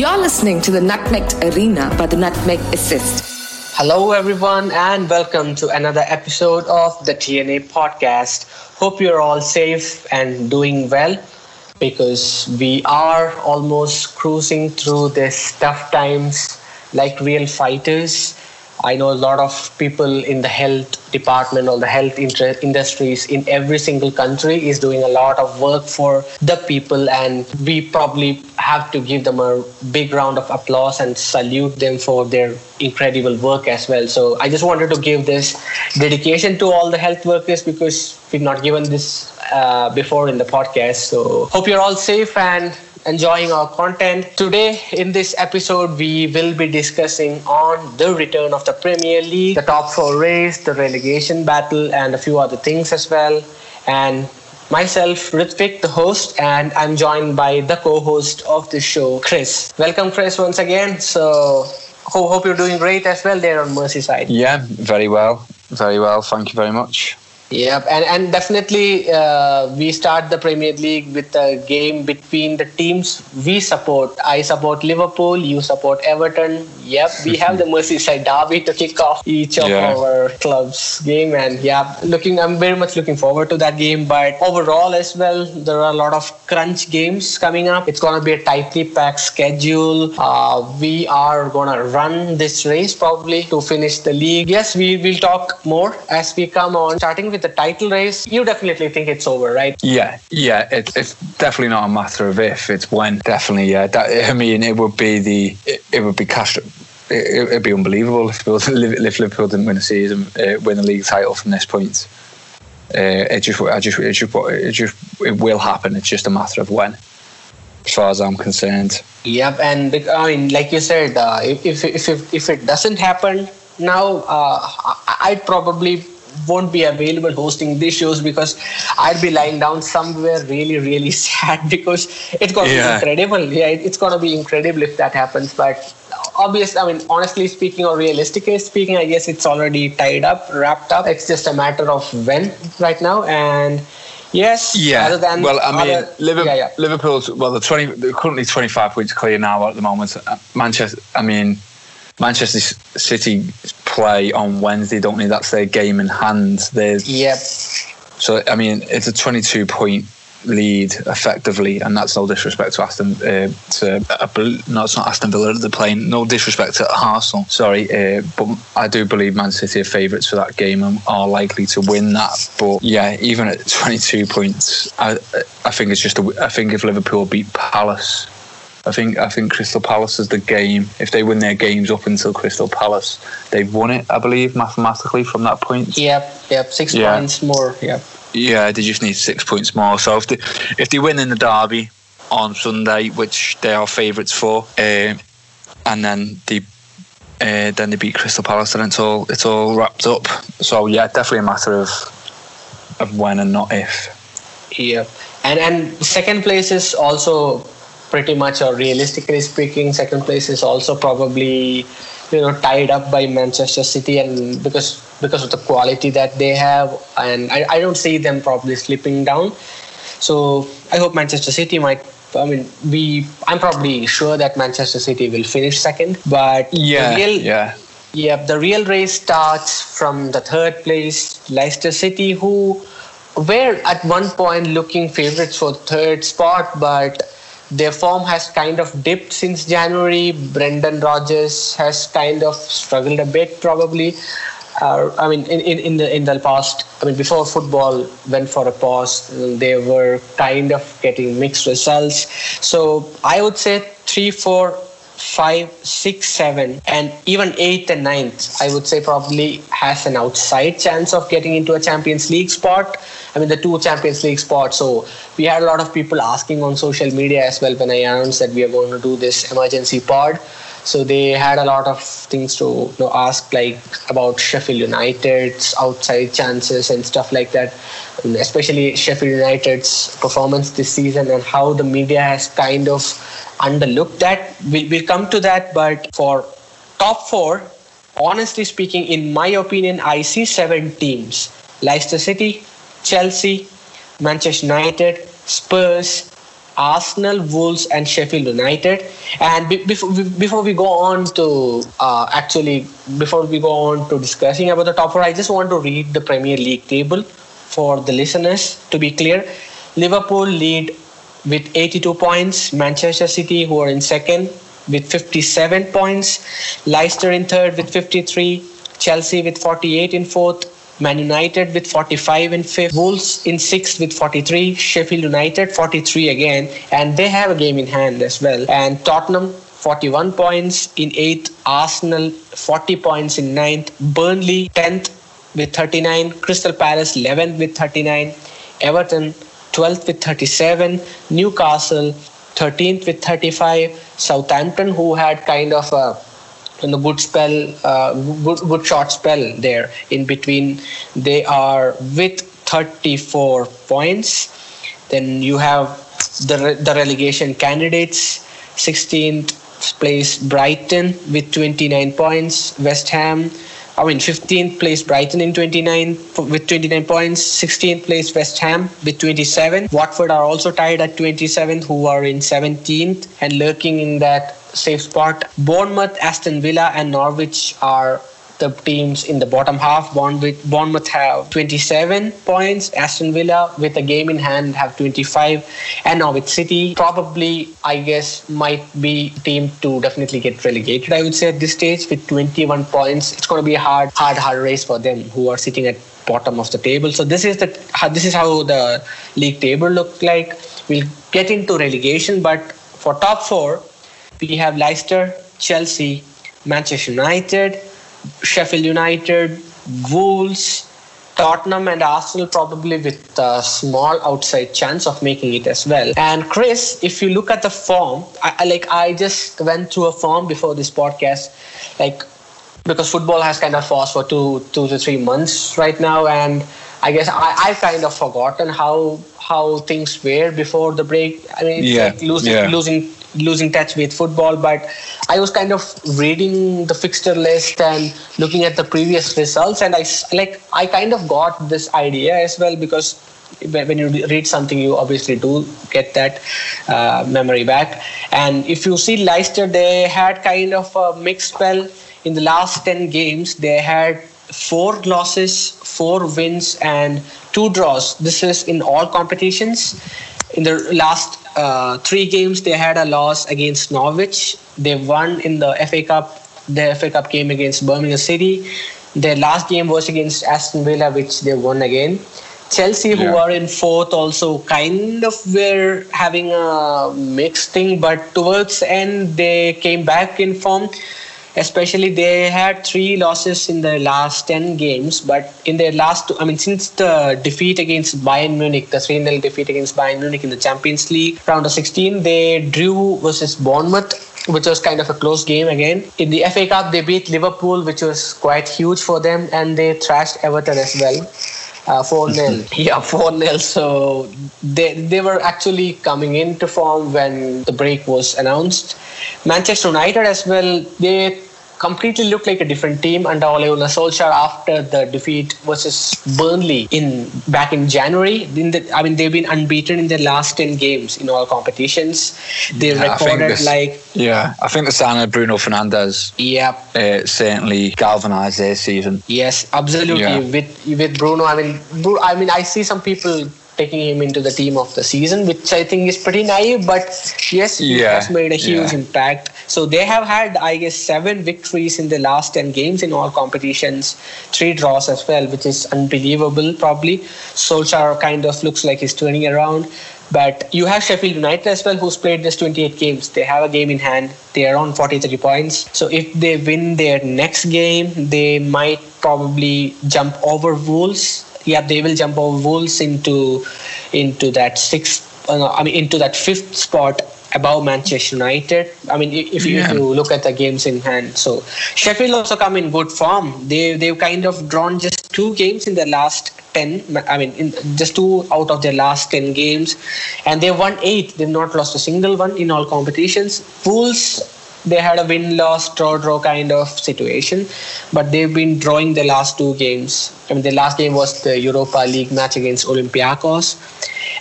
You're listening to the Nutmeg Arena by the Nutmeg Assist. Hello, everyone, and welcome to another episode of the TNA podcast. Hope you're all safe and doing well because we are almost cruising through this tough times like real fighters. I know a lot of people in the health department or the health inter- industries in every single country is doing a lot of work for the people and we probably have to give them a big round of applause and salute them for their incredible work as well. So i just wanted to give this dedication to all the health workers because we've not given this uh, before in the podcast. So hope you're all safe and enjoying our content. Today, in this episode, we will be discussing on the return of the Premier League, the top four race, the relegation battle, and a few other things as well. And myself, Rithwik, the host, and I'm joined by the co-host of the show, Chris. Welcome, Chris, once again. So, hope you're doing great as well there on Merseyside. Yeah, very well, very well. Thank you very much. Yep, and and definitely uh, we start the Premier League with a game between the teams we support. I support Liverpool, you support Everton. Yep, we have the Merseyside derby to kick off each of yeah. our clubs' game, and yeah, looking I'm very much looking forward to that game. But overall as well, there are a lot of crunch games coming up. It's gonna be a tightly packed schedule. Uh, we are gonna run this race probably to finish the league. Yes, we will talk more as we come on. Starting with with the title race, you definitely think it's over, right? Yeah, yeah. It, it's definitely not a matter of if; it's when. Definitely, yeah. That, I mean, it would be the it, it would be cash. It, would be unbelievable if Liverpool, didn't win a season, uh, win a league title from this point. Uh, it just, I just, it just, it just, it will happen. It's just a matter of when, as far as I'm concerned. Yep, and I mean, like you said, uh, if, if if if it doesn't happen now, uh, I'd probably won't be available hosting these shows because I'd be lying down somewhere really, really sad because it's going to yeah. be incredible. Yeah, it's going to be incredible if that happens. But obviously, I mean, honestly speaking or realistically speaking, I guess it's already tied up, wrapped up. It's just a matter of when right now. And yes, yeah. Other than well, I mean, other, Liverpool, yeah, yeah. Liverpool's well, the twenty, they're currently twenty five points clear now at the moment. Uh, Manchester, I mean. Manchester City play on Wednesday, don't they? That's their game in hand. There's yep. So I mean, it's a 22 point lead effectively, and that's no disrespect to Aston. Uh, to uh, no, it's not Aston Villa they're playing. No disrespect to Arsenal. Sorry, uh, but I do believe Man City are favourites for that game and are likely to win that. But yeah, even at 22 points, I I think it's just a, I think if Liverpool beat Palace I think I think Crystal Palace is the game. If they win their games up until Crystal Palace, they've won it, I believe, mathematically from that point. Yep, yep, six yeah. points more. Yep. Yeah, they just need six points more. So if they if they win in the derby on Sunday, which they are favourites for, uh, and then they uh, then they beat Crystal Palace, and it's all it's all wrapped up. So yeah, definitely a matter of of when and not if. Yeah, and and second place is also pretty much, or realistically speaking, second place is also probably you know tied up by Manchester City, and because because of the quality that they have, and I, I don't see them probably slipping down. So I hope Manchester City might. I mean, we. I'm probably sure that Manchester City will finish second, but yeah, real, yeah. Yeah, the real race starts from the third place, Leicester City, who were at one point looking favorites for third spot, but their form has kind of dipped since January. Brendan Rodgers has kind of struggled a bit, probably. Uh, I mean, in, in, in the in the past, I mean, before football went for a pause, they were kind of getting mixed results. So I would say three, four, five, six, seven, and even eighth and ninth, I would say probably has an outside chance of getting into a Champions League spot. I mean, the two Champions League spots. So we had a lot of people asking on social media as well when I announced that we are going to do this emergency pod. So they had a lot of things to you know, ask, like about Sheffield United's outside chances and stuff like that, and especially Sheffield United's performance this season and how the media has kind of underlooked that. We'll, we'll come to that, but for top four, honestly speaking, in my opinion, I see seven teams: Leicester City, Chelsea, Manchester United, Spurs, Arsenal, Wolves, and Sheffield United. And be- before we, before we go on to uh, actually before we go on to discussing about the top four, I just want to read the Premier League table for the listeners. To be clear, Liverpool lead with 82 points. Manchester City, who are in second, with 57 points. Leicester in third with 53. Chelsea with 48 in fourth. Man United with 45 in fifth, Wolves in sixth with 43, Sheffield United 43 again, and they have a game in hand as well. And Tottenham 41 points in eighth, Arsenal 40 points in ninth, Burnley 10th with 39, Crystal Palace 11th with 39, Everton 12th with 37, Newcastle 13th with 35, Southampton, who had kind of a in a good spell, uh, good, good short spell there in between. They are with 34 points. Then you have the, the relegation candidates 16th place Brighton with 29 points, West Ham. I mean, 15th place Brighton in 29 with 29 points, 16th place West Ham with 27. Watford are also tied at 27, who are in 17th and lurking in that safe spot. Bournemouth, Aston Villa, and Norwich are the teams in the bottom half. Bournemouth, have 27 points. Aston Villa, with a game in hand, have 25. And Norwich City, probably, I guess, might be team to definitely get relegated, I would say, at this stage with 21 points. It's going to be a hard, hard, hard race for them who are sitting at bottom of the table. So this is the this is how the league table look like. We'll get into relegation, but for top four, we have Leicester, Chelsea, Manchester United, Sheffield United, Wolves, Tottenham, and Arsenal probably with a small outside chance of making it as well. And Chris, if you look at the form, I, like I just went through a form before this podcast, like because football has kind of paused for two two to three months right now, and I guess I, I've kind of forgotten how how things were before the break. I mean, yeah, like losing yeah. losing losing touch with football but i was kind of reading the fixture list and looking at the previous results and i like i kind of got this idea as well because when you read something you obviously do get that uh, memory back. And if you see leicester they had kind of a mixed spell. In the last 10 games they had four losses four wins and two draws. This is in all competitions. In the last uh, three games they had a loss against Norwich. They won in the FA Cup. The FA Cup game against Birmingham City. Their last game was against Aston Villa, which they won again. Chelsea, who are in fourth, also kind of were having a mixed thing, but towards the end they came back in form. Especially, they had three losses in their last 10 games, but in their last two, I mean, since the defeat against Bayern Munich, the 3 0 defeat against Bayern Munich in the Champions League round of 16, they drew versus Bournemouth, which was kind of a close game again. In the FA Cup, they beat Liverpool, which was quite huge for them, and they thrashed Everton as well. Uh, 4 0. yeah, 4 0. So they, they were actually coming into form when the break was announced. Manchester United as well, they completely looked like a different team under Ole Gunnar Solskjaer after the defeat versus Burnley in back in January. In the, I mean, they've been unbeaten in their last 10 games in all competitions. They Yeah, recorded this- like, Yeah, I think the signing of Bruno Fernandes yeah, uh, certainly galvanised their season. Yes, absolutely. Yeah. With with Bruno, I mean, I mean, I see some people taking him into the team of the season, which I think is pretty naive. But yes, he Yeah, has made a huge yeah. impact. So they have had, I guess, seven victories in the last ten games in all competitions, three draws as well, which is unbelievable. Probably Solskjaer kind of looks like he's turning around. But you have Sheffield United as well, who's played just 28 games. They have a game in hand. They are on 43 points. So if they win their next game, they might probably jump over Wolves. Yeah, they will jump over Wolves into into that sixth. Uh, I mean, into that fifth spot above Manchester United. I mean, if you, if you look at the games in hand, so Sheffield also come in good form. They they've kind of drawn just two games in the last ten. I mean, in just two out of their last ten games, and they've won eight. They've not lost a single one in all competitions. Wolves. They had a win loss draw draw kind of situation, but they've been drawing the last two games. I mean, the last game was the Europa League match against Olympiacos,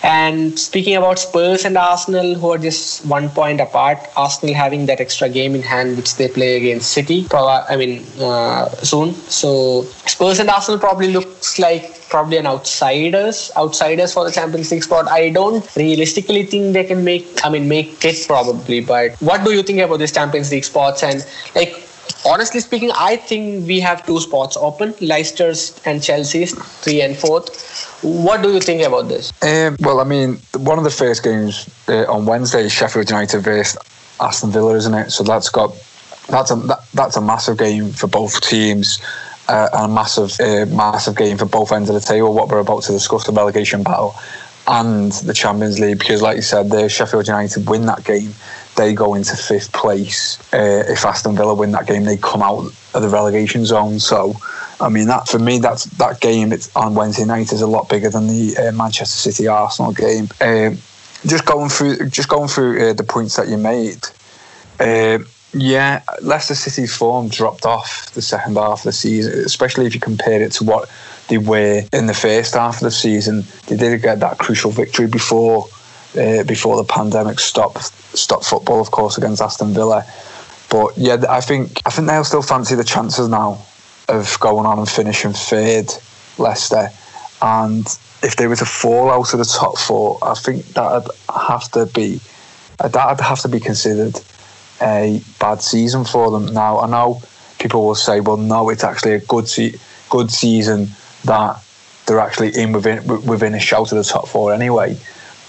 And speaking about Spurs and Arsenal, who are just one point apart, Arsenal having that extra game in hand, which they play against City. I mean, uh, soon. So Spurs and Arsenal probably looks like probably an outsiders outsiders for the Champions League spot. I don't realistically think they can make I mean make it probably. But what do you think about this Champions League spots and like honestly speaking, I think we have two spots open: Leicester's and Chelsea's, three and fourth. What do you think about this? Um, well, I mean, one of the first games uh, on Wednesday is Sheffield United versus Aston Villa, isn't it? So that's got that's a that, that's a massive game for both teams. Uh, and a massive, uh, massive game for both ends of the table. What we're about to discuss, the relegation battle and the Champions League, because like you said, the Sheffield United win that game, they go into fifth place. Uh, if Aston Villa win that game, they come out of the relegation zone. So, I mean, that for me, that's that game it's on Wednesday night is a lot bigger than the uh, Manchester City Arsenal game. Uh, just going through, just going through uh, the points that you made. Uh, yeah, Leicester City's form dropped off the second half of the season, especially if you compare it to what they were in the first half of the season. They did get that crucial victory before uh, before the pandemic stopped stopped football, of course, against Aston Villa. But yeah, I think I think they'll still fancy the chances now of going on and finishing third, Leicester. And if they were to fall out of the top four, I think that'd have to be that'd have to be considered a bad season for them. Now I know people will say, well, no, it's actually a good se- good season that they're actually in within within a shout of the top four anyway.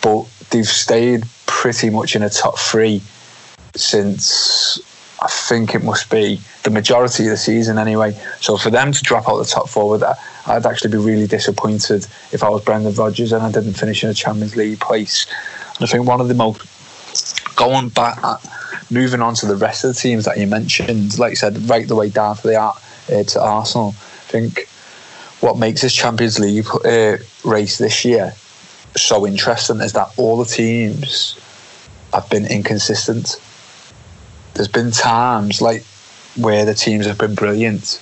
But they've stayed pretty much in a top three since I think it must be the majority of the season anyway. So for them to drop out the top four with that, I'd actually be really disappointed if I was Brendan Rodgers and I didn't finish in a Champions League place. And I think one of the most going back, moving on to the rest of the teams that you mentioned, like you said, right the way down to the uh, to Arsenal. I think what makes this Champions League uh, race this year so interesting is that all the teams have been inconsistent. There's been times like where the teams have been brilliant,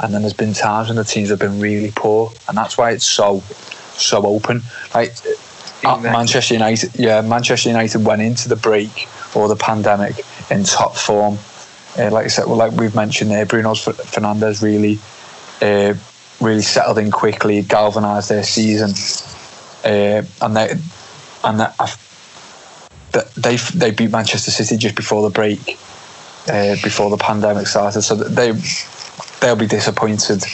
and then there's been times when the teams have been really poor, and that's why it's so so open. Like exactly. Manchester United, yeah, Manchester United went into the break or the pandemic in top form. Uh, like I said, well, like we've mentioned there, Bruno Fernandes really, uh, really settled in quickly, galvanised their season uh, and they and that they they beat Manchester City just before the break, uh, before the pandemic started. So they they'll be disappointed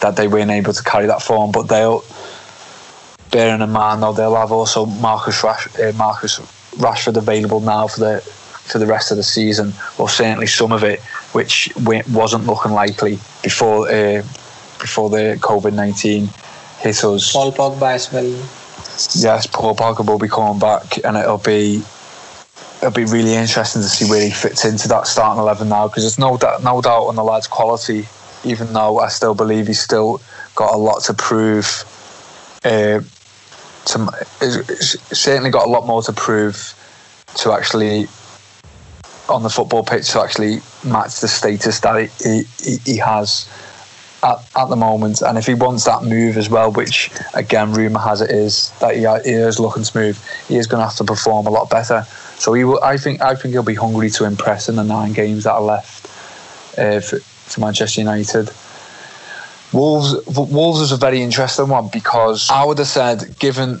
that they weren't able to carry that form, but they'll bearing in mind though they'll have also Marcus Rash, uh, Marcus Rashford available now for the for the rest of the season, or certainly some of it, which wasn't looking likely before uh, before the COVID nineteen hit us. Paul Pogba as well yes, Paul Pogba will be coming back, and it'll be it'll be really interesting to see where he fits into that starting eleven now. Because there's no doubt, no doubt on the lad's quality. Even though I still believe he's still got a lot to prove. Uh, to, certainly got a lot more to prove to actually on the football pitch to actually match the status that he, he, he has at, at the moment. And if he wants that move as well, which again, rumour has it is that he, he is looking to move, he is going to have to perform a lot better. So he will, I think I think he'll be hungry to impress in the nine games that are left uh, for, for Manchester United. Wolves Wolves is a very interesting one because I would have said given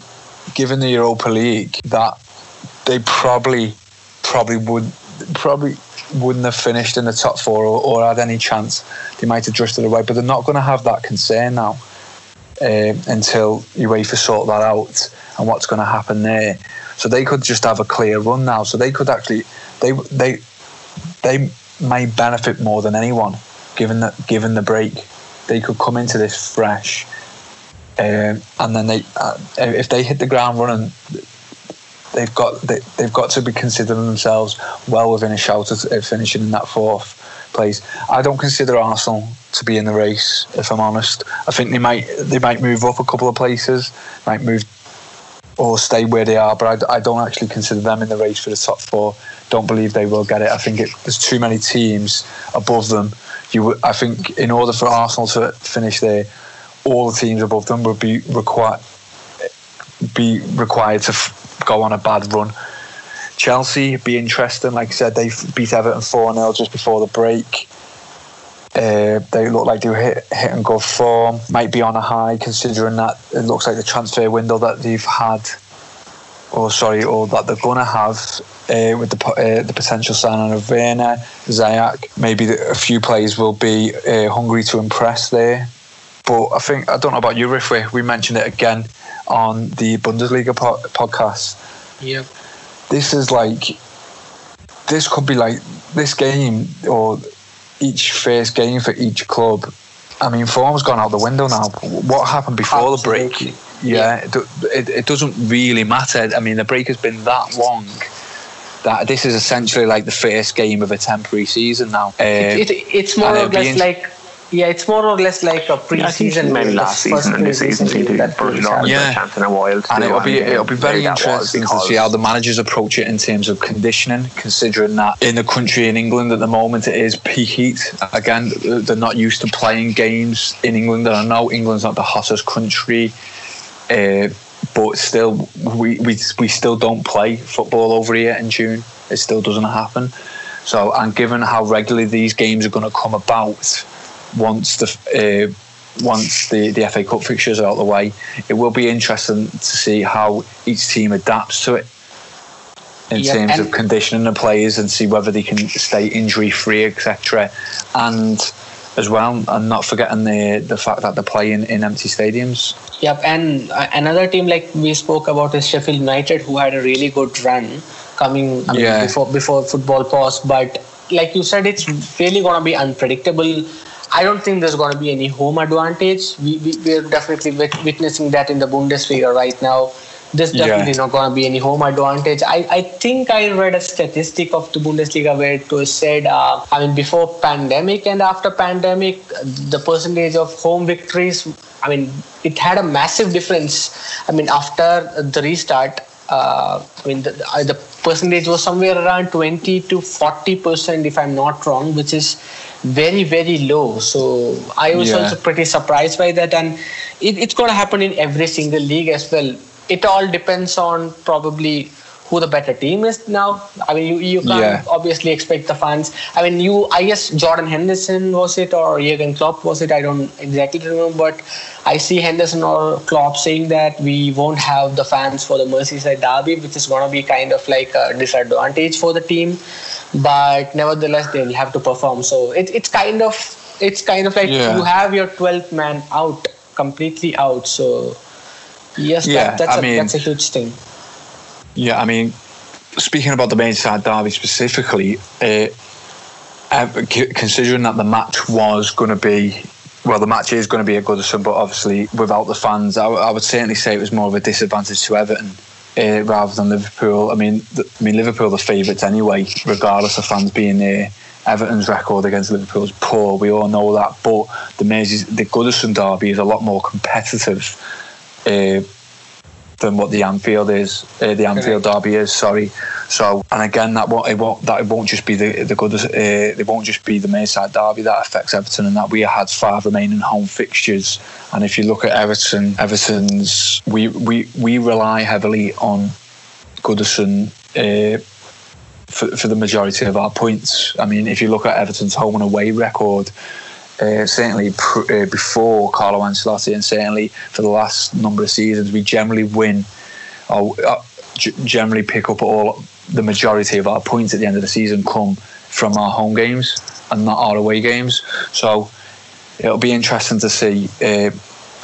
given the Europa League that they probably probably would probably wouldn't have finished in the top four or, or had any chance, they might have drifted away. But they're not going to have that concern now uh, until UEFA sort that out and what's going to happen there. So they could just have a clear run now. So they could actually they they they may benefit more than anyone given that given the break. They could come into this fresh, um, and then they uh, if they hit the ground running, they've got they, have got to be considering themselves well within a shout of finishing in that fourth place. I don't consider Arsenal to be in the race, if I'm honest. I think they might they might move up a couple of places, might move or stay where they are, but I, I don't actually consider them in the race for the top four. Don't believe they will get it. I think it, there's too many teams above them. You, I think, in order for Arsenal to finish there, all the teams above them would be required be required to go on a bad run. Chelsea be interesting. Like I said, they beat Everton 4 0 just before the break. Uh, they look like they're hit, hit and go form. Might be on a high considering that it looks like the transfer window that they've had, or sorry, or that they're gonna have uh, with the uh, the potential signing of Werner, Ziyech. Maybe a few players will be uh, hungry to impress there. But I think I don't know about you, Rithwik. We mentioned it again on the Bundesliga po- podcast. Yeah. This is like this could be like this game or each first game for each club. I mean, form's gone out the window now. What happened before Absolutely. the break? Yeah, It, it, it doesn't really matter. I mean, the break has been that long that this is essentially like the first game of a temporary season now. Um, It, it, it's more or less like yeah, it's more or less like a I think pre-season. maybe last first season and this season pre-season seemed to game be that brushing we off had. a Yeah. chance in a while. and it'll be and, it'll be very maybe that was interesting to see how the managers approach it in terms of conditioning, considering that in the country in England at the moment it is peak heat. Again, they're not used to playing games in England, and I know England's not the hottest country, uh, but still, we, we we still don't play football over here in June. It still doesn't happen. So, and given how regularly these games are going to come about, once the uh, once the, the FA Cup fixtures are out of the way, it will be interesting to see how each team adapts to it in Yeah, terms of conditioning the players and see whether they can stay injury free, etc. And as well, and not forgetting the the fact that they're playing in empty stadiums. Yep, and uh, another team like we spoke about is Sheffield United, who had a really good run coming I mean, Yeah. before before football pause. But like you said, it's really going to be unpredictable. I don't think there's going to be any home advantage. We, we we're definitely witnessing that in the Bundesliga right now. There's Yeah. definitely not going to be any home advantage. I, I think I read a statistic of the Bundesliga where it was said, uh, I mean, before pandemic and after pandemic, the percentage of home victories, I mean, it had a massive difference. I mean, after the restart, uh, I mean, the, uh, the percentage was somewhere around 20 to 40 percent, if I'm not wrong, which is very, very low. So I was Yeah. also pretty surprised by that, and it, it's going to happen in every single league as well. It all depends on probably who the better team is now. I mean, you, you can't Yeah. obviously expect the fans. I mean, you, I guess Jordan Henderson was it or Jurgen Klopp was it? I don't exactly remember, but I see Henderson or Klopp saying that we won't have the fans for the Merseyside derby, which is going to be kind of like a disadvantage for the team. But nevertheless, they'll have to perform. So it, it's kind of it's kind of like Yeah. you have your 12th man out completely out. So yes, Yeah, that, that's I a mean- that's a huge thing. Yeah, I mean, speaking about the Merseyside derby specifically, uh, uh, considering that the match was going to be, well, the match is going to be at Goodison, but obviously without the fans, I, would certainly say it was more of a disadvantage to Everton. Uh, rather than Liverpool, I mean, th- I mean Liverpool are the favourites anyway, regardless of fans being there. Everton's record against Liverpool is poor. We all know that, but the Merseys, the Goodison derby is a lot more competitive. Uh, than what the Anfield is, uh, the Anfield derby is. Sorry. So, and again, that won't it won't that it won't just be the the good. Uh, it won't just be the Merseyside derby that affects Everton, and that we had five remaining home fixtures. And if you look at Everton, Everton's we we we rely heavily on Goodison. Uh, for, for the majority of our points. I mean, if you look at Everton's home and away record, uh, certainly pr- uh, before Carlo Ancelotti and certainly for the last number of seasons, we generally win or uh, g- generally pick up all the majority of our points at the end of the season come from our home games and not our away games. So it'll be interesting to see. Uh,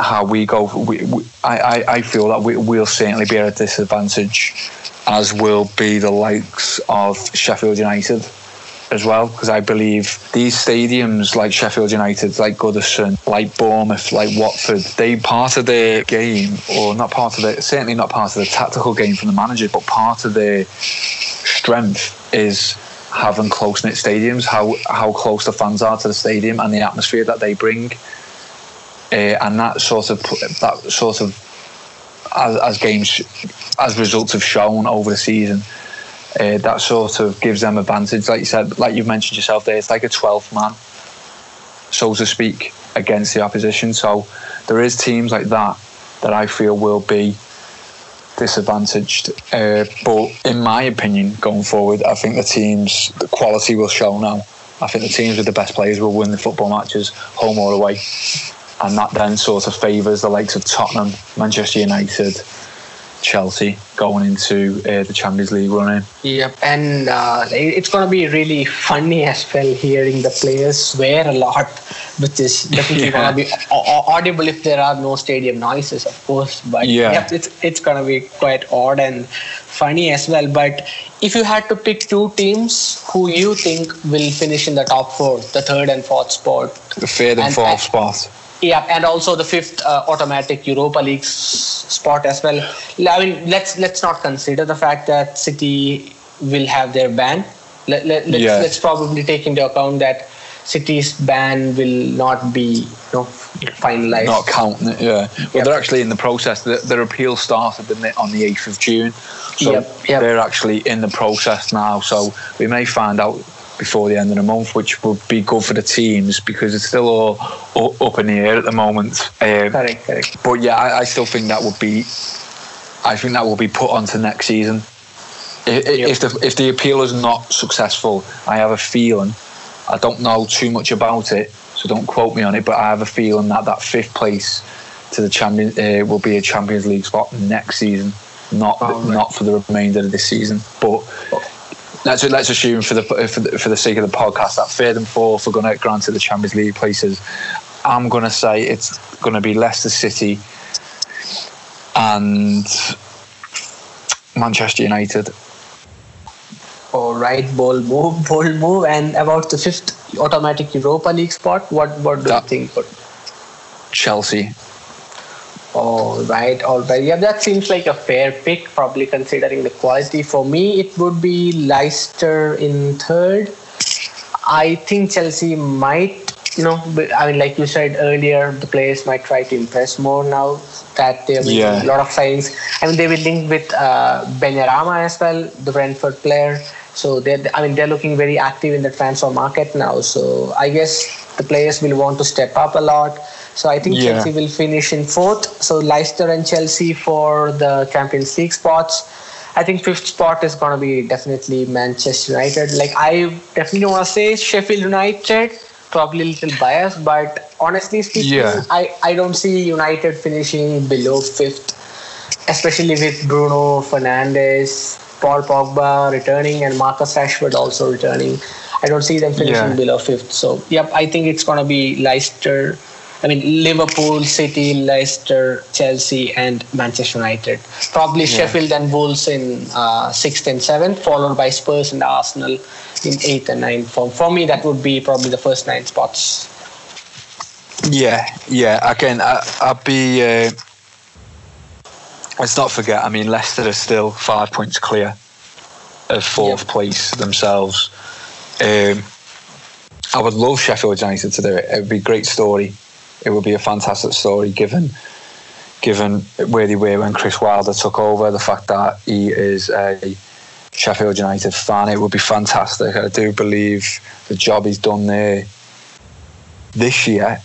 how we go, we, we, I, I, feel that we, we'll certainly be at a disadvantage, as will be the likes of Sheffield United as well because I believe these stadiums like Sheffield United, like Goodison, like Bournemouth, like Watford, they part of their game, or not part of the certainly not part of the tactical game from the manager, but part of their strength is having close knit stadiums, how how close the fans are to the stadium and the atmosphere that they bring, uh, and that sort of that sort of as, as games as results have shown over the season uh, that sort of gives them advantage. Like you said, like you've mentioned yourself there, it's like a 12th man, so to speak, against the opposition. So there is teams like that that I feel will be disadvantaged. Uh, but in my opinion, going forward, I think the teams, the quality will show now. I think the teams with the best players will win the football matches, home or away. And that then sort of favours the likes of Tottenham, Manchester United, Chelsea going into uh, the Champions League running. Yep, and uh, it's going to be really funny as well hearing the players swear a lot, which is definitely yeah. going to be audible if there are no stadium noises, of course. But yeah, yep, it's it's going to be quite odd and funny as well. But if you had to pick two teams who you think will finish in the top four, the third and fourth spot, the third and, and fourth spot yeah, and also the fifth uh, automatic Europa League s- spot as well. I mean, let's let's not consider the fact that City will have their ban. Let, let, let's, yeah. let's probably take into account that City's ban will not be you know, finalized. Not counting it, yeah. Well, yep. they're actually in the process. Their, their appeal started on the 8th of June. So yep, yep. they're actually in the process now. So we may find out before the end of the month, which would be good for the teams because it's still all up in the air at the moment. Um, correct, correct. But yeah, I, I, still think that would be, I think that will be put onto next season. If, yep. if the if the appeal is not successful, I have a feeling. I don't know too much about it, so don't quote me on it. But I have a feeling that that fifth place to the champion uh, will be a Champions League spot next season, not oh, right. not for the remainder of this season. But let's let's assume for the for the, for the sake of the podcast that third and fourth are going to granted the Champions League places. I'm going to say it's going to be Leicester City and Manchester United. All right, bold move, bold move. And about the fifth automatic Europa League spot, what what do that, you think? Chelsea. All right, all right. Yeah, that seems like a fair pick, probably considering the quality. For me, it would be Leicester in third. I think Chelsea might, you know, I mean, like you said earlier, the players might try to impress more now that they're making yeah. a lot of signings. I mean, they will link with uh, Benrahma as well, the Brentford player. So they, I mean, they're looking very active in the transfer market now. So I guess the players will want to step up a lot. So I think yeah. Chelsea will finish in fourth. So Leicester and Chelsea for the Champions League spots. I think fifth spot is going to be definitely Manchester United. Like I definitely want to say Sheffield United, probably a little biased, but honestly speaking, yeah. I, I don't see United finishing below fifth, especially with Bruno Fernandes, Paul Pogba returning, and Marcus Rashford also returning. I don't see them finishing yeah. below fifth. So, yep, I think it's going to be Leicester, I mean, Liverpool, City, Leicester, Chelsea, and Manchester United. Probably yeah. Sheffield and Wolves in uh, sixth and seventh, followed by Spurs and Arsenal in eighth and ninth. For, for me, that would be probably the first nine spots. Yeah, yeah. Again, I, I'd be. Uh, let's not forget. I mean, Leicester are still five points clear of fourth yep. place themselves. Um, I would love Sheffield United to do it. It would be a great story it would be a fantastic story given given where they were when Chris Wilder took over. The fact that he is a Sheffield United fan, it would be fantastic. I do believe the job he's done there this year,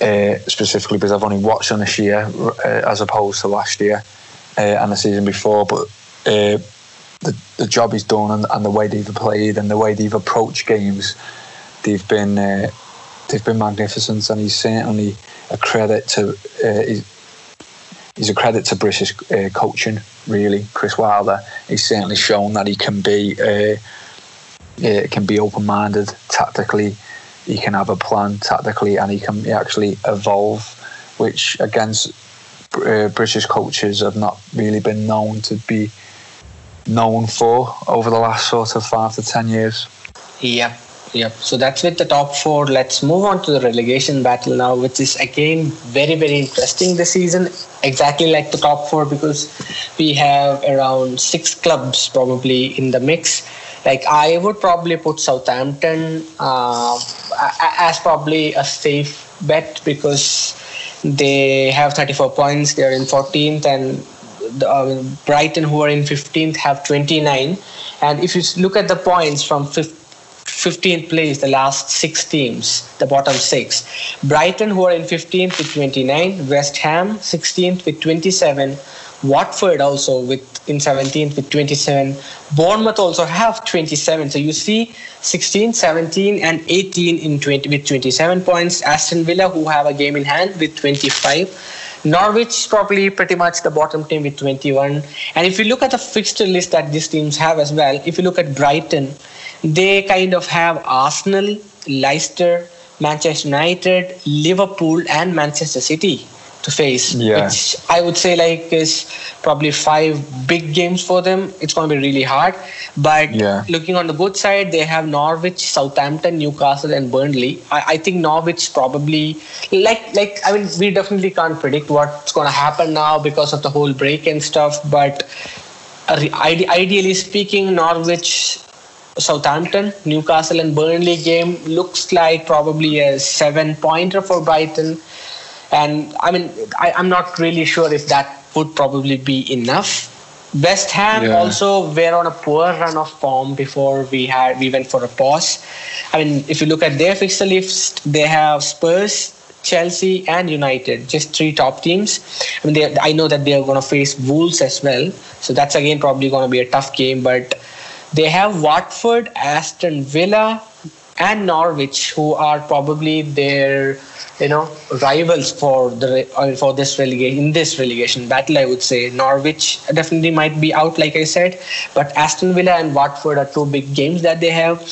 uh, specifically because I've only watched on this year uh, as opposed to last year uh, and the season before, but. Uh, the, the job he's done and, and, the way they've played and the way they've approached games, they've been uh, they've been magnificent, and he's certainly a credit to uh, he's, he's, a credit to British uh, coaching. Really, Chris Wilder. He's certainly shown that he can be uh, can be open minded tactically. He can have a plan tactically, and he can actually evolve, which against uh, British coaches have not really been known to be known for over the last sort of five to ten years. Yeah, Yep. So that's with the top four. Let's move on to the relegation battle now, which is again very, very interesting this season. Exactly like the top four because we have around six clubs probably in the mix. Like I would probably put Southampton uh, as probably a safe bet because they have 34 points. They're in 14th and the, uh, Brighton, who are in 15th, have 29. And if you look at the points from 15th 15th place, the last six teams, the bottom six. Brighton, who are in 15th with 29, West Ham, 16th with 27, Watford also with in 17th with 27. Bournemouth also have 27. So you see 16, 17, and 18 in 20 with 27 points. Aston Villa who have a game in hand with 25. Norwich probably pretty much the bottom team with 21. And if you look at the fixture list that these teams have as well, if you look at Brighton, they kind of have Arsenal, Leicester, Manchester United, Liverpool, and Manchester City to face. Yeah. Which I would say like is probably five big games for them. It's going to be really hard. But Yeah. looking on the good side, they have Norwich, Southampton, Newcastle, and Burnley. I, I think Norwich probably like like I mean we definitely can't predict what's going to happen now because of the whole break and stuff. But uh, ideally speaking, Norwich. Southampton, Newcastle, and Burnley game looks like probably a seven pointer for Brighton. And I mean, I, I'm not really sure if that would probably be enough. West Ham Yeah. also were on a poor run of form before we had we went for a pause. I mean, if you look at their fixture list, they have Spurs, Chelsea, and United, just three top teams. I mean, they, I know that they are going to face Wolves as well, so that's again probably going to be a tough game. But they have Watford, Aston Villa, and Norwich, who are probably their you know rivals for the uh, for this relegation in this relegation battle. I would say Norwich definitely might be out, like I said, but Aston Villa and Watford are two big games that they have.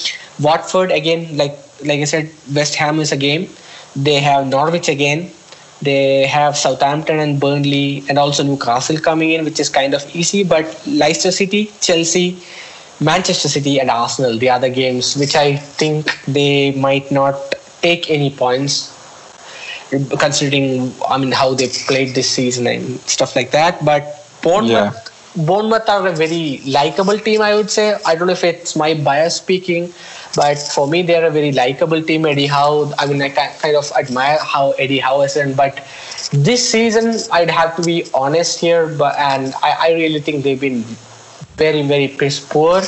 Watford again, like like I said, West Ham is a game. They have Norwich again. They have Southampton and Burnley, and also Newcastle coming in, which is kind of easy. But Leicester City, Chelsea, Manchester City and Arsenal, the other games, which I think they might not take any points, considering I mean how they played this season and stuff like that. But Bournemouth, Bournemouth are a very likable team, I would say. I don't know if it's my bias speaking, but for me they're a very likable team. Eddie Howe, I mean I kind of admire how Eddie Howe is in, but this season I'd have to be honest here, but and I, I really think they've been very very piss poor.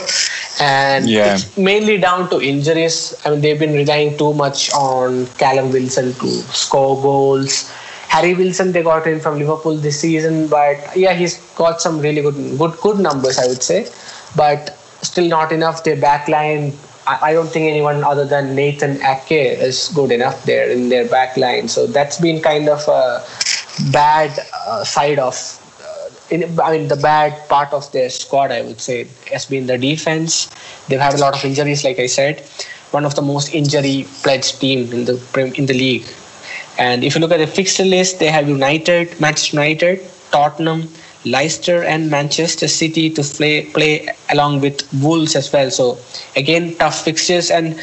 And Yeah. it's mainly down to injuries. I mean they've been relying too much on callum wilson to score goals. Harry wilson they got in from liverpool this season but yeah he's got some really good good good numbers i would say. But still not enough. Their back line I I don't think anyone other than Nathan Ake is good enough there in their back line. So that's been kind of a bad uh, side of in, I mean, the bad part of their squad, I would say, has been the defense. They've had a lot of injuries, like I said. One of the most injury-pledged team in the in the league. And if you look at the fixture list, they have United, Manchester United, Tottenham, Leicester, and Manchester City to play play along with Wolves as well. So again, tough fixtures. And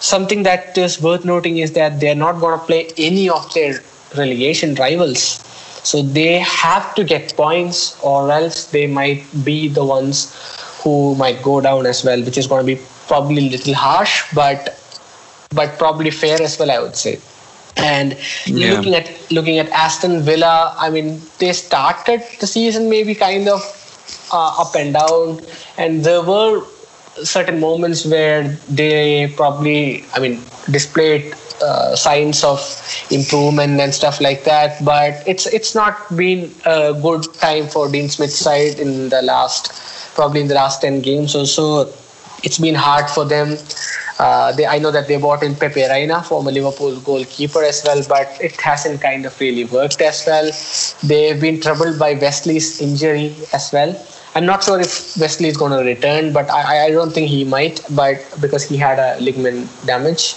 something that is worth noting is that they're not going to play any of their relegation rivals. So they have to get points, or else they might be the ones who might go down as well, which is going to be probably a little harsh, but but probably fair as well, I would say. And Yeah. looking at looking at Aston Villa, I mean, they started the season maybe kind of uh, up and down, and there were certain moments where they probably, I mean, displayed uh, signs of improvement and stuff like that. But it's it's not been a good time for Dean Smith's side in the last, probably in the last ten games or so. It's been hard for them. Uh, they, I know that they bought in Pepe Reina, former Liverpool goalkeeper as well, but it hasn't kind of really worked as well. They've been troubled by Wesley's injury as well. I'm not sure if Wesley is going to return, but I, I don't think he might, but because he had a ligament damage.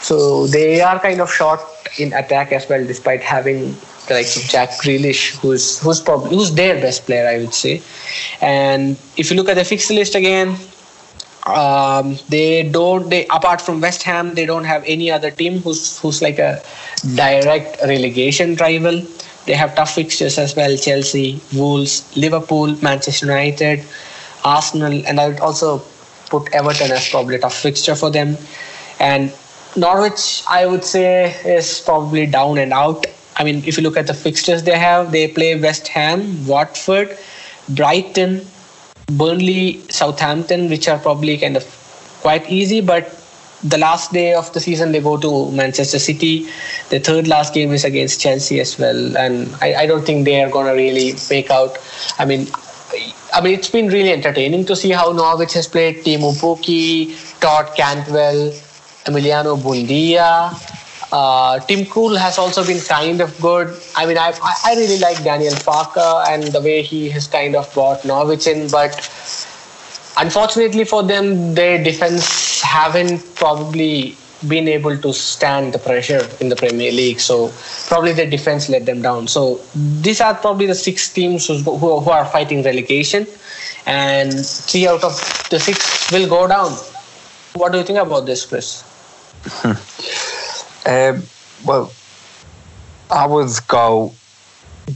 So they are kind of short in attack as well, despite having the likes of Jack Grealish, who's who's probably who's their best player, I would say. And if you look at the fixture list again, um, they don't they apart from West Ham they don't have any other team who's who's like a direct relegation rival. They have tough fixtures as well: Chelsea, Wolves, Liverpool, Manchester United, Arsenal, and I would also put Everton as probably a tough fixture for them. And Norwich, I would say, is probably down and out. I mean, if you look at the fixtures they have, they play West Ham, Watford, Brighton, Burnley, Southampton, which are probably kind of quite easy, but the last day of the season they go to Manchester City. The third last game is against Chelsea as well, and I, I don't think they are going to really make out. I mean, I mean it's been really entertaining to see how Norwich has played. Teemu Pukki, Todd Cantwell, Emiliano Buendia. Uh, Tim Krul has also been kind of good. I mean, I, I really like Daniel Farke and the way he has kind of brought Norwich in, but unfortunately for them, their defense haven't probably been able to stand the pressure in the Premier League. So probably the defense let them down. So these are probably the six teams who, who are fighting relegation, and three out of the six will go down. What do you think about this, Chris? um, well, I would go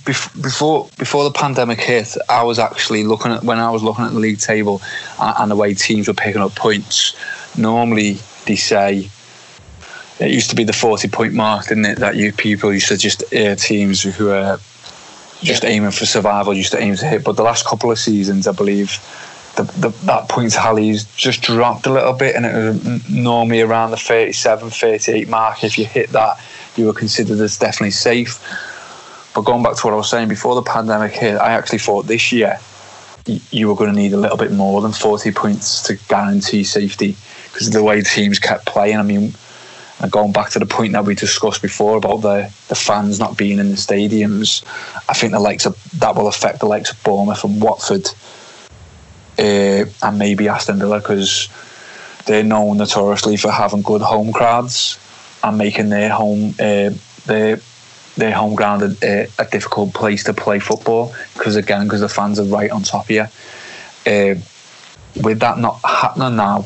before before the pandemic hit, I was actually looking at when I was looking at the league table and the way teams were picking up points. Normally, they say it used to be the forty point mark, didn't it? That you people used to just uh, teams who are just yeah. aiming for survival used to aim to hit. But the last couple of seasons, I believe. The, the, that point just dropped a little bit and it was normally around the 37 38 mark if you hit that you were considered as definitely safe but going back to what I was saying before the pandemic hit, I actually thought this year you were going to need a little bit more than 40 points to guarantee safety because of the way teams kept playing. I mean, and going back to the point that we discussed before about the, the fans not being in the stadiums, I think the likes of that will affect the likes of Bournemouth and Watford uh, and maybe Aston Villa because they're known notoriously for having good home crowds and making their home uh, their their home ground a, a, difficult place to play football because again because the fans are right on top of you. Uh, with that not happening now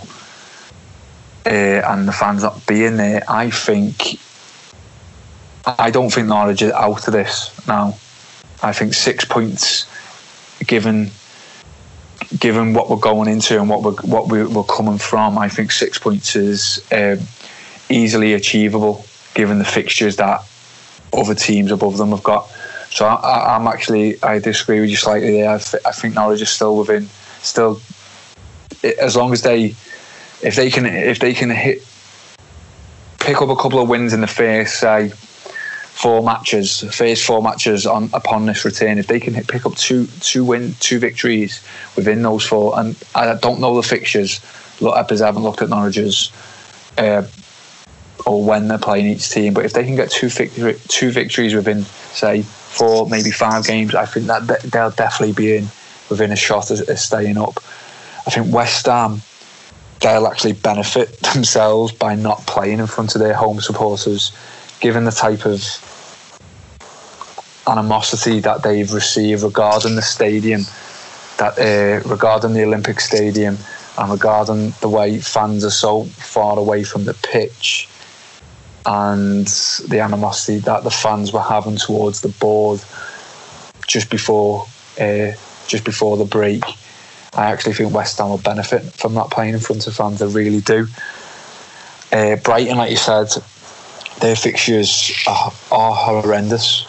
uh, and the fans not being there, I think I don't think Norwich is out of this now. I think six points, given given what we're going into and what we're what we're coming from, I think six points is uh, easily achievable given the fixtures that other teams above them have got. So I, am actually I disagree with you slightly there. I, th- I think Norwich is still within, still as long as they, if they can if they can hit, pick up a couple of wins in the first say four matches, phase four matches on upon this return, if they can pick up two two win two victories within those four, and I don't know the fixtures. Look, I haven't looked at Norwich's. Uh, or when they're playing each team. But if they can get two victory, two victories within, say, four maybe five games, I think that they'll definitely be in within a shot of, of staying up. I think West Ham they'll actually benefit themselves by not playing in front of their home supporters, given the type of animosity that they've received regarding the stadium, that uh, regarding the Olympic Stadium, and regarding the way fans are so far away from the pitch and the animosity that the fans were having towards the board just before uh, just before the break. I actually think West Ham will benefit from that playing in front of fans. They really do. Uh, Brighton, like you said, their fixtures are, are horrendous.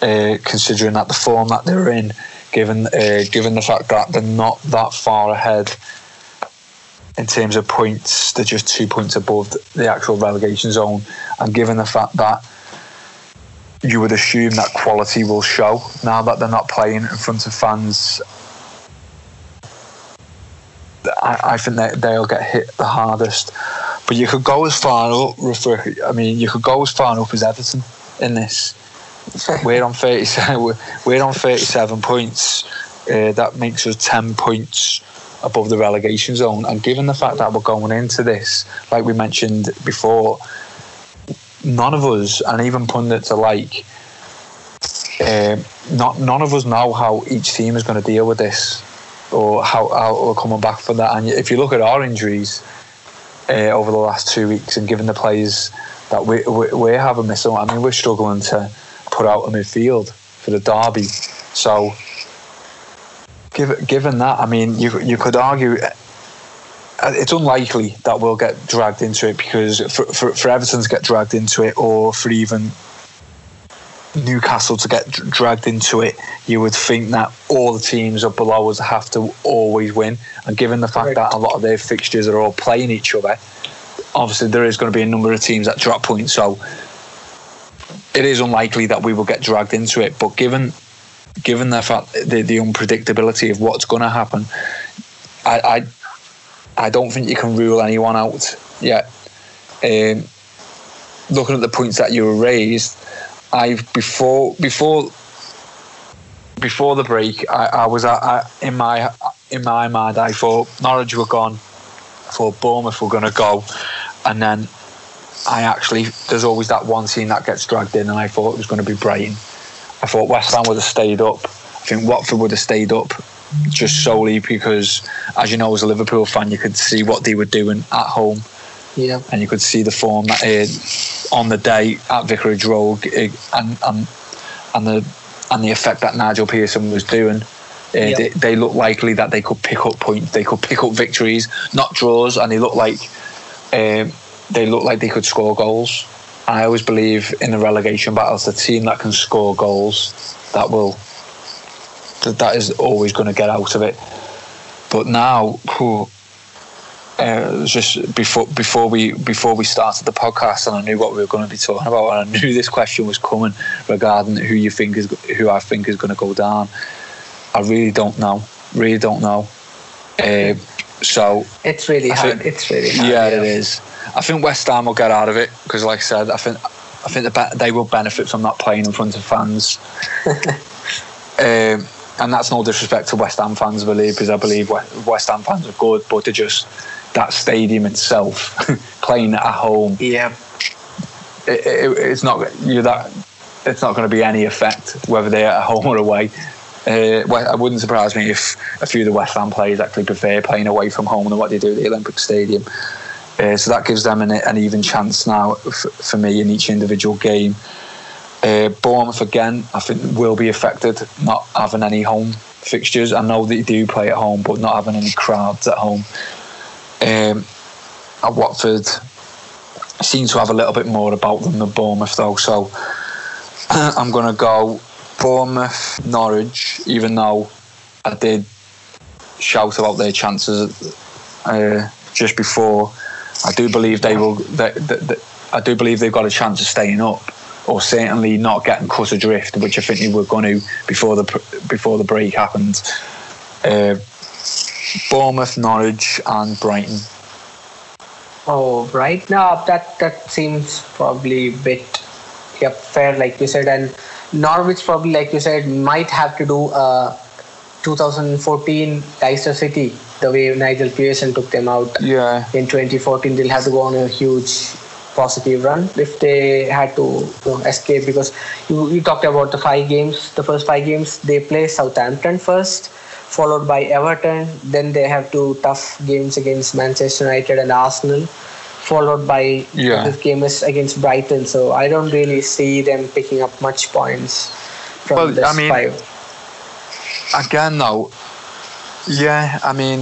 Uh, considering that the form that they're in, given uh, given the fact that they're not that far ahead in terms of points, they're just two points above the actual relegation zone. And given the fact that you would assume that quality will show now that they're not playing in front of fans, I, I think that they'll get hit the hardest. But you could go as far up. I mean, you could go as far up as Everton in this. we're on 37. We're on 37 points. Uh, that makes us 10 points above the relegation zone. And given the fact that we're going into this, like we mentioned before, none of us, and even pundits alike, uh, not none of us know how each team is going to deal with this or how, how we're coming back from that. And if you look at our injuries uh, over the last two weeks, and given the players that we, we, we're having missing, I mean, we're struggling to put out a midfield for the derby. So Given, given that, I mean, you you could argue uh, it's unlikely that we'll get dragged into it because for, for, for Everton to get dragged into it, or for even Newcastle to get dragged into it, you would think that all the teams up below us have to always win. And given the fact right. that a lot of their fixtures are all playing each other, obviously there is going to be a number of teams that drop points, so it is unlikely that we will get dragged into it. But given given the fact the, the unpredictability of what's going to happen, I, I I don't think you can rule anyone out yet. Um, looking at the points that you raised, I've before before before the break, I, I was I, in my in my mind, I thought Norwich were gone, I thought Bournemouth were going to go, and then I actually there's always that one team that gets dragged in, and I thought it was going to be Brighton. I thought West Ham would have stayed up. I think Watford would have stayed up just solely because, as you know, as a Liverpool fan, you could see what they were doing at home. Yeah. And you could see the form that uh, on the day at Vicarage Road uh, and, and and the and the effect that Nigel Pearson was doing. Uh, Yeah. they, they looked likely that they could pick up points, they could pick up victories, not draws, and they looked like um, they looked like they could score goals. I always believe in the relegation battles, the team that can score goals, that will that, that is always going to get out of it. But now, phew, uh, it was just before before we before we started the podcast, and I knew what we were going to be talking about, and I knew this question was coming regarding who you think is who I think is going to go down. I really don't know. Really don't know. Uh, so It's really hard. think- it's really hard. yeah, it is. I think West Ham will get out of it because, like I said, I think I think the be- they will benefit from not playing in front of fans. um, and that's no disrespect to West Ham fans, I believe, because I believe West Ham fans are good, but they're just that stadium itself, playing at home, Yeah. it, it, it's not you that it's not going to be any effect whether they're at home or away. Uh, well, it wouldn't surprise me if a few of the West Ham players actually prefer playing away from home than what they do at the Olympic Stadium. Uh, so that gives them an, an even chance now f- for me in each individual game. Uh, Bournemouth again, I think will be affected not having any home fixtures. I know that they do play at home, but not having any crowds at home. Um, at Watford, seem to have a little bit more about them than Bournemouth, though. So I'm going to go Bournemouth, Norwich, even though I did shout about their chances uh, just before. I do believe they will. I do believe they've got a chance of staying up, or certainly not getting cut adrift, which I think they were going to before the before the break happened. Uh, Bournemouth, Norwich, and Brighton. Oh, right. Now that that seems probably a bit yep fair, like you said, and Norwich probably, like you said, might have to do uh, a 2014 Leicester City the way Nigel Pearson took them out Yeah, in 2014. They'll have to go on a huge positive run if they had to you know, escape because you, you talked about the five games the first five games. They play southampton first followed by everton then they have two tough games against manchester united and arsenal followed by Yeah. this game is against brighton so i don't really see them picking up much points from Well, this I mean, five again though, yeah, I mean,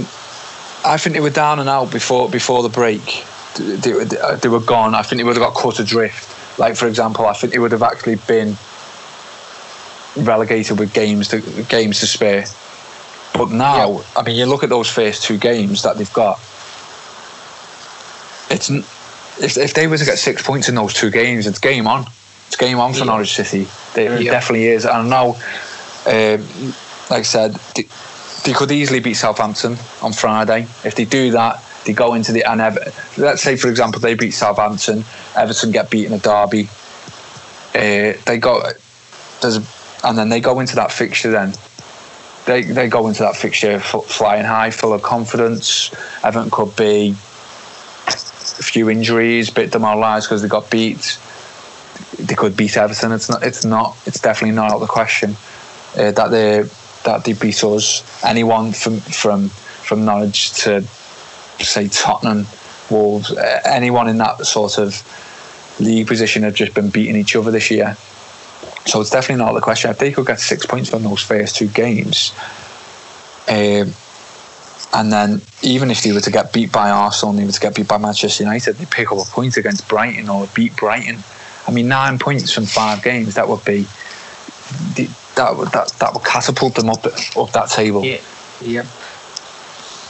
I think they were down and out before before the break. They, they, they were gone. I think they would have got cut adrift. Like for example, I think they would have actually been relegated with games to games to spare. But now, I mean, you look at those first two games that they've got. It's if if they were to get six points in those two games, it's game on. It's game on for Yeah. Norwich City. There it Yeah. definitely is. And now, um, like I said, they, they could easily beat Southampton on Friday. If they do that, they go into the and Ever- let's say for example they beat Southampton, Everton get beaten at Derby. Uh, they go there's and then they go into that fixture then. They, they go into that fixture flying high, full of confidence. Everton could be a few injuries, bit demoralised because they got beat. They could beat Everton. It's not. It's not. It's definitely not out of the question uh, that they that they beat us. Anyone from from from Norwich to say Tottenham, Wolves, anyone in that sort of league position have just been beating each other this year. So it's definitely not the question. If they could get six points from those first two games, um, and then even if they were to get beat by Arsenal and they were to get beat by Manchester United, they pick up a point against Brighton or beat Brighton. I mean, nine points from five games, that would be that would that, that would catapult them up up that table. yeah yep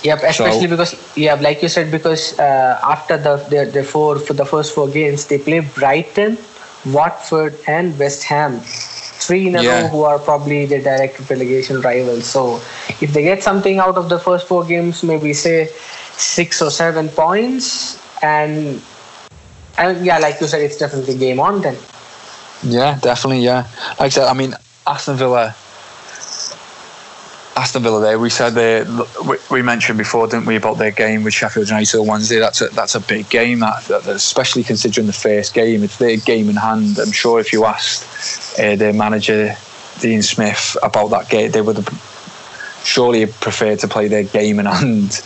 Yep, especially so, because yeah, like you said, because uh, after the the, the four for the first four games, they play Brighton, Watford, and West Ham, three in a yeah. row who are probably the direct relegation rivals. So if they get something out of the first four games, maybe say six or seven points, and and yeah, like you said, it's definitely game on then. Yeah, definitely. Yeah, like I said, I mean, Aston Villa Aston Villa there. We said they, we mentioned before, didn't we, about their game with Sheffield United on Wednesday. That's a that's a big game. That, that especially considering the first game, it's their game in hand. I'm sure if you asked uh, their manager Dean Smith about that game, they would have surely preferred to play their game in hand.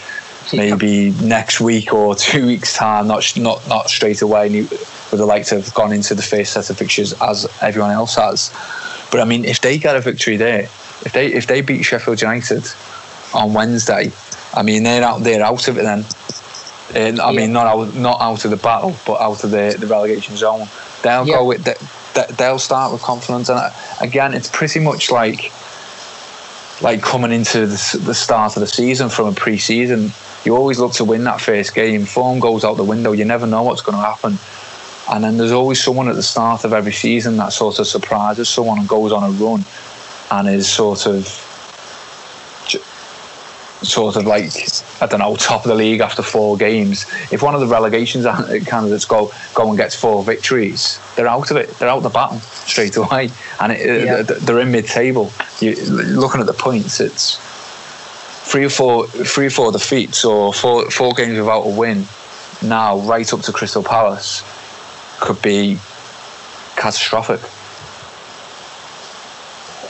Maybe next week or two weeks time, not not not straight away. And would have liked to have gone into the first set of fixtures as everyone else has. But I mean, if they get a victory there, if they if they beat Sheffield United on Wednesday, I mean they're out they're out of it then. Uh, I yeah. mean not out not out of the battle, but out of the, the relegation zone. They'll yeah. go with they, they'll start with confidence, and uh, again, it's pretty much like like coming into the, the start of the season from a pre-season. You always look to win that first game. Form goes out the window. You never know what's going to happen. And then there's always someone at the start of every season that sort of surprises someone and goes on a run and is sort of sort of like I don't know top of the league after four games. If one of the relegation candidates go go and gets four victories, they're out of it. They're out the battle straight away, and it, yeah. they're in mid-table. You, looking at the points, it's three or four three or four defeats or four four games without a win. Now right up to Crystal Palace could be catastrophic.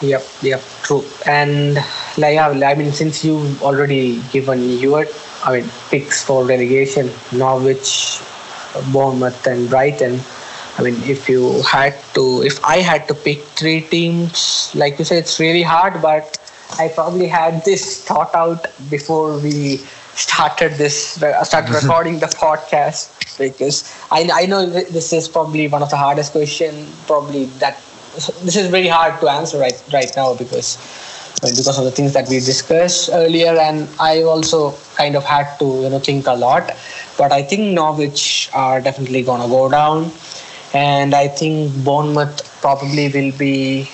Yep, yep, true. And like, I mean, since you've already given your, I mean, picks for relegation, Norwich, Bournemouth, and Brighton. I mean, if you had to, if I had to pick three teams, like you said, it's really hard, but I probably had this thought out before we started this, uh, started recording the podcast because I, I know this is probably one of the hardest question probably that this is very hard to answer right right now because because of the things that we discussed earlier and i also kind of had to you know think a lot. But i think norwich are definitely going to go down. And i think bournemouth probably will be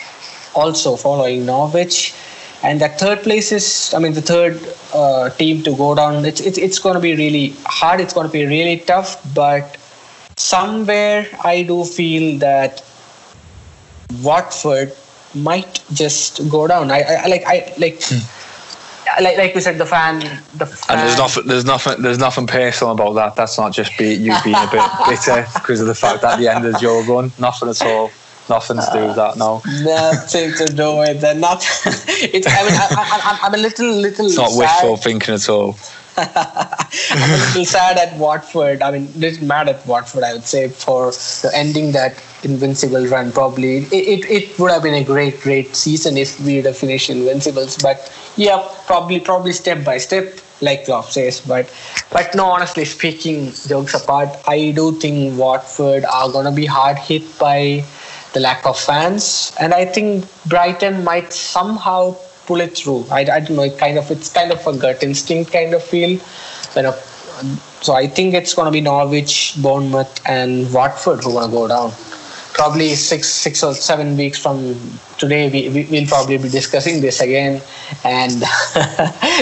also following norwich. And that third place is i mean the third uh, team to go down it's, it's, it's going to be really hard it's going to be really tough. But somewhere i do feel that Watford might just go down. I, I like I like. Hmm. Like, like we said, the fan, the fan. And there's nothing, there's nothing, there's nothing personal about that. That's not just be you being a bit bitter because of the fact that the end of your run. Nothing at all. Nothing to do with that. No. Nothing to do with that. Not. it's. I mean, I, am a little, little. It's not sad. wishful thinking at all. I'm a little sad at Watford. I mean, little mad at Watford, I would say, for ending that Invincible run. Probably it, it, it would have been a great, great season if we'd have finished Invincibles. But yeah, probably, probably step by step, like Klopp says. But, but no, honestly speaking, jokes apart, I do think Watford are gonna be hard hit by the lack of fans, and I think Brighton might somehow pull it through. I, I don't know. It kind of it's kind of a gut instinct kind of feel. You know, so I think it's going to be Norwich, Bournemouth, and Watford who are going to go down. Probably six, six or seven weeks from today, we, we will probably be discussing this again, and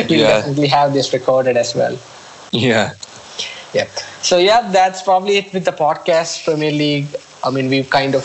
we'll yeah. definitely have this recorded as well. Yeah. Yeah. So yeah, that's probably it with the podcast Premier League. I mean, we've kind of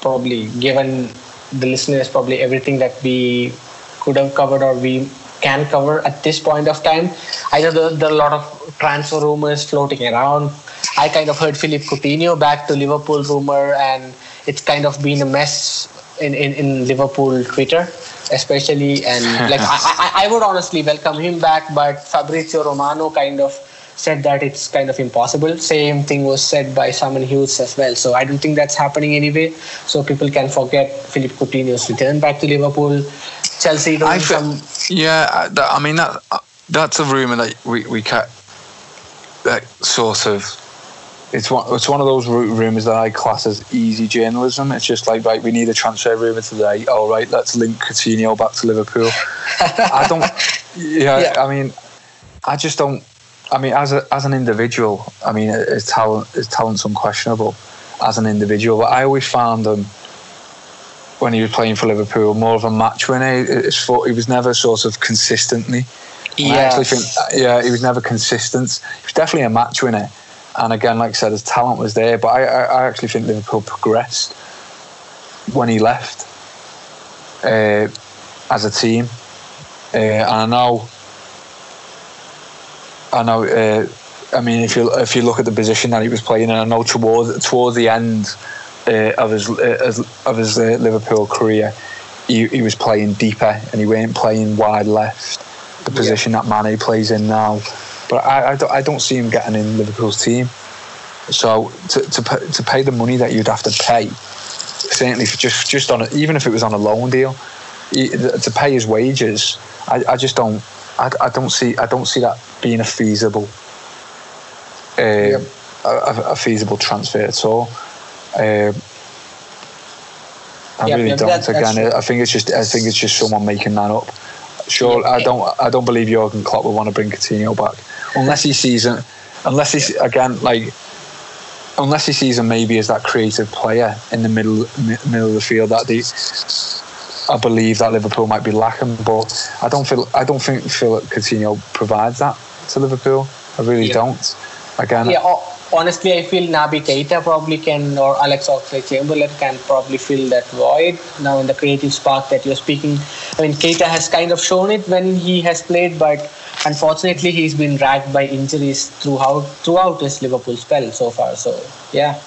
probably given the listeners probably everything that we could have covered or we can cover at this point of time. I know there, there are a lot of transfer rumors floating around. I kind of heard Philippe Coutinho back to Liverpool rumor, and it's kind of been a mess in, in, in Liverpool Twitter, especially. And like I, I, I would honestly welcome him back, but Fabrizio Romano kind of said that it's kind of impossible. Same thing was said by Simon Hughes as well. So I don't think that's happening anyway. So people can forget Philippe Coutinho's return back to Liverpool. Chelsea doing some. Yeah, uh, I mean that uh, that's a rumor that we we kept that sort of. It's one. It's one of those rumors that I class as easy journalism. It's just like, right, we need a transfer rumor today. All right, let's link Coutinho back to Liverpool. I don't. Yeah, yeah, I mean, I just don't. I mean, as a, as an individual, I mean, his talent his talent's unquestionable as an individual. But I always found him when he was playing for Liverpool more of a match winner. His foot, he was never sort of consistently. And I actually think, yeah, he was never consistent. He was definitely a match winner. And again, like I said, his talent was there. But I, I, I actually think Liverpool progressed when he left uh, as a team. Uh, and I know, I know. Uh, I mean, if you if you look at the position that he was playing, and I know towards towards the end uh, of his uh, of his uh, Liverpool career, he, he was playing deeper and he weren't playing wide left, the position yeah. that Mane plays in now. But I, I don't, I don't see him getting in Liverpool's team. So to to to pay the money that you'd have to pay, certainly for just just on a, even if it was on a loan deal, to pay his wages, I, I just don't I, I don't see I don't see that being a feasible uh, yep. a, a, feasible transfer at all. Uh, I really don't. That, Again, I think it's just I think it's just someone making that up. Sure, I don't I don't believe Jurgen Klopp would want to bring Coutinho back unless he sees it. Unless he's again like unless he sees him maybe as that creative player in the middle middle of the field that the I believe that Liverpool might be lacking, but I don't feel I don't think Philip Coutinho provides that to Liverpool. I really yeah. don't. Again, yeah. Honestly, I feel Naby Keita probably can, or Alex Oxlade-Chamberlain can probably fill that void now in the creative spark that you're speaking. I mean, Keita has kind of shown it when he has played, but unfortunately, he's been racked by injuries throughout throughout his Liverpool spell so far. So, yeah.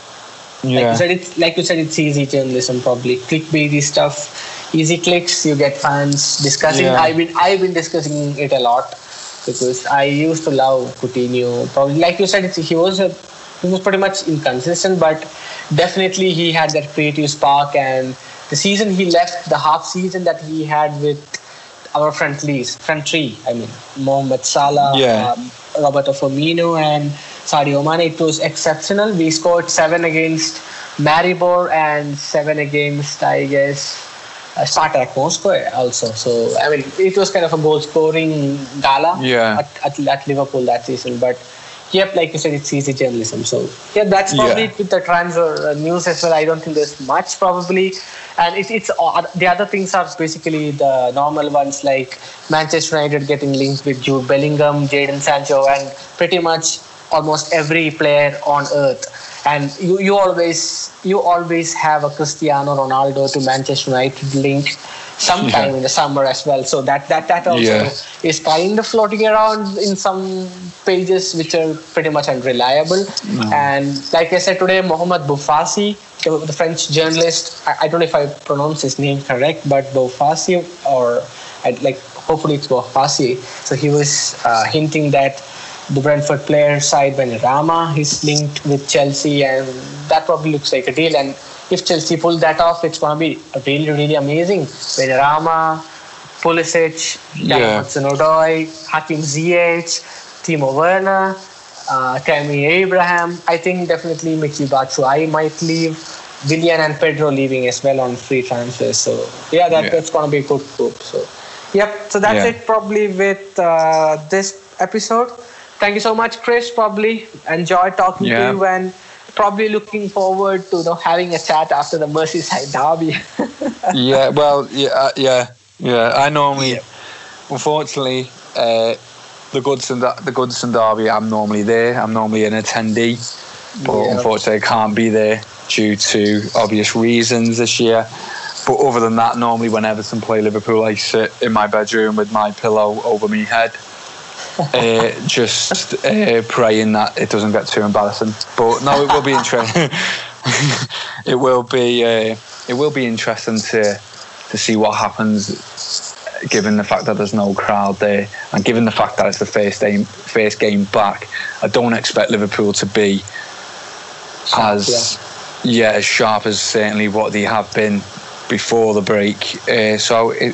Yeah. Like you said, it's like you said, it's easy journalism, probably clickbaity stuff, easy clicks. You get fans discussing. Yeah. I've been I've been discussing it a lot because I used to love Coutinho. Probably like you said, he was a, he was pretty much inconsistent, but definitely he had that creative spark. And the season he left, the half season that he had with our front leads, front three, I mean, Mohamed Salah, yeah. um, Roberto Firmino, and Sadio Mane, it was exceptional. We scored seven against Maribor and seven against, I guess, uh, Spartak Moscow also. So I mean, it was kind of a goal scoring gala yeah. at, at, at, Liverpool that season. But yep, like you said, it's easy journalism. So yeah, that's probably yeah. with the transfer uh, news as well. I don't think there's much probably, and it, it's uh, the other things are basically the normal ones like Manchester United getting linked with Jude Bellingham, Jadon Sancho, and pretty much almost every player on earth and you, you always you always have a Cristiano Ronaldo to Manchester United link sometime yeah. in the summer as well. So that that that also yeah. is kind of floating around in some pages which are pretty much unreliable. No. And like I said today, Mohamed Bouazizi, the French journalist, I, I, don't know if I pronounce his name correct, but Bouazizi or I'd like hopefully it's Bouazizi. So he was uh, hinting that the Brentford player Said Benrahma is linked with Chelsea, and that probably looks like a deal. And if Chelsea pull that off, it's going to be a really, really amazing. Benrahma, Pulisic, yeah. Odoi, Hakim Ziyech, Timo Werner, uh, Tammy Abraham. I think definitely Michy Batshuayi might leave. Willian and Pedro leaving as well on free transfers. So yeah, that, yeah. that's going to be a good group. So yep. So that's yeah. it probably with uh, this episode thank you so much, Chris. Probably enjoy talking yeah. to you and probably looking forward to you know, having a chat after the Merseyside derby. yeah, well, yeah, uh, yeah, yeah. I normally, yeah. unfortunately, uh, the Goodison the Goodison derby, I'm normally there. I'm normally an attendee, but yeah. unfortunately, I can't be there due to obvious reasons this year. But other than that, normally when Everton play Liverpool, I sit in my bedroom with my pillow over my head uh, just uh, praying that it doesn't get too embarrassing. But no, it will be interesting. it will be uh, it will be interesting to to see what happens, given the fact that there's no crowd there, and given the fact that it's the first game first game back. I don't expect Liverpool to be sharp, as yeah. yeah. as sharp as certainly what they have been before the break. Uh, so it,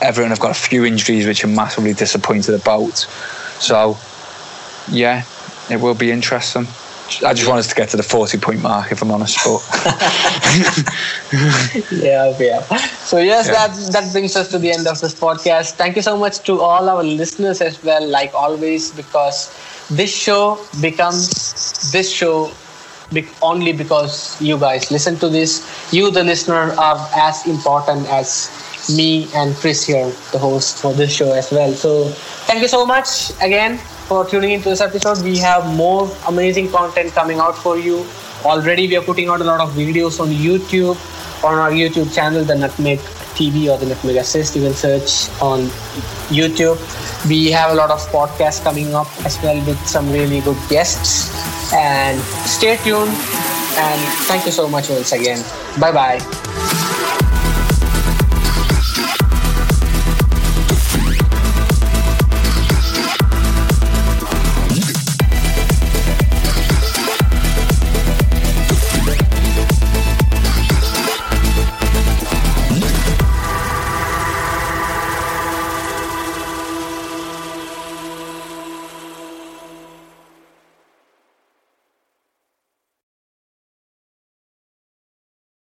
Everton have got a few injuries which I'm massively disappointed about. So, yeah, it will be interesting. I just want us to get to the 40 point mark, if I'm honest. But yeah, yeah. So yes, Yeah. that that brings us to the end of this podcast. Thank you so much to all our listeners as well, like always, because this show becomes this show be- only because you guys listen to this. You, the listener, are as important as me and Chris here, the host for this show as well. So thank you so much again for tuning into this episode. We have more amazing content coming out for you. Already, we are putting out a lot of videos on YouTube, on our YouTube channel, the Nutmeg TV or the Nutmeg Assist. You can search on YouTube. We have a lot of podcasts coming up as well with some really good guests. And stay tuned. And thank you so much once again. Bye bye.